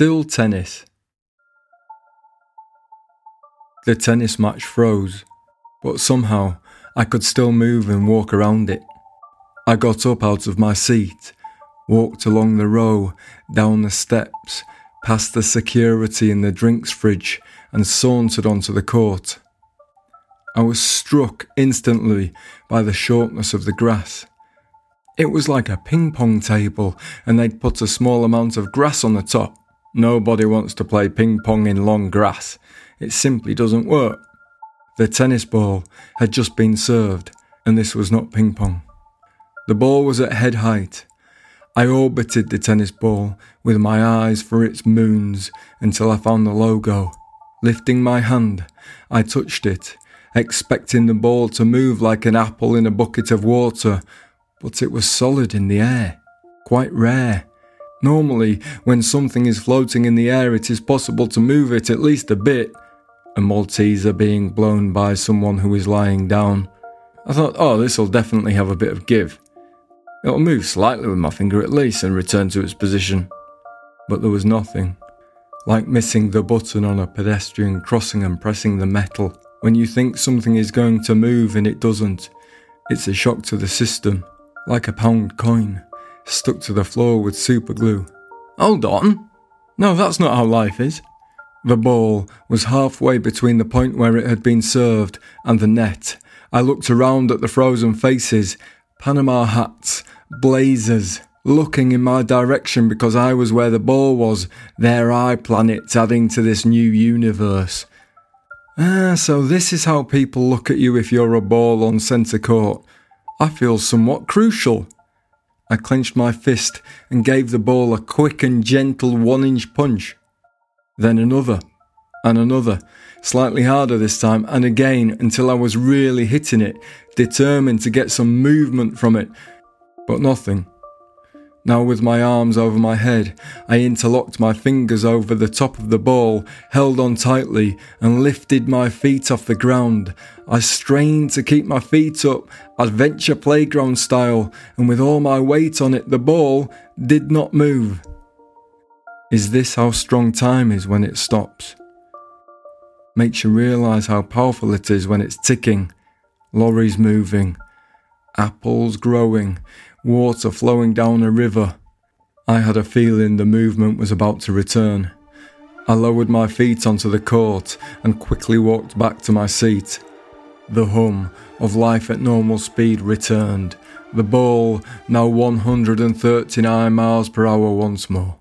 Still tennis. The tennis match froze, but somehow I could still move and walk around it. I got up out of my seat, walked along the row, down the steps, past the security in the drinks fridge, and sauntered onto the court. I was struck instantly by the shortness of the grass. It was like a ping pong table, and they'd put a small amount of grass on the top. Nobody wants to play ping pong in long grass. It simply doesn't work. The tennis ball had just been served, and this was not ping pong. The ball was at head height. I orbited the tennis ball with my eyes for its moons until I found the logo. Lifting my hand, I touched it, expecting the ball to move like an apple in a bucket of water, but it was solid in the air, quite rare. Normally, when something is floating in the air, it is possible to move it at least a bit. A Malteser being blown by someone who is lying down. I thought, oh, this will definitely have a bit of give. It'll move slightly with my finger at least and return to its position. But there was nothing. Like missing the button on a pedestrian crossing and pressing the metal. When you think something is going to move and it doesn't, it's a shock to the system, like a pound coin stuck to the floor with super glue. Hold on. No, that's not how life is. The ball was halfway between the point where it had been served and the net. I looked around at the frozen faces, Panama hats, blazers, looking in my direction because I was where the ball was, their eye planets adding to this new universe. Ah, so this is how people look at you if you're a ball on centre court. I feel somewhat crucial. I clenched my fist and gave the ball a quick and gentle one inch punch. Then another, and another, slightly harder this time, and again until I was really hitting it, determined to get some movement from it. But nothing. Now, with my arms over my head, I interlocked my fingers over the top of the ball, held on tightly, and lifted my feet off the ground. I strained to keep my feet up, adventure playground style, and with all my weight on it, the ball did not move. Is this how strong time is when it stops? Makes you realise how powerful it is when it's ticking, lorries moving, apples growing, water flowing down a river. I had a feeling the movement was about to return. I lowered my feet onto the court and quickly walked back to my seat. The hum of life at normal speed returned, the ball now 139 miles per hour once more.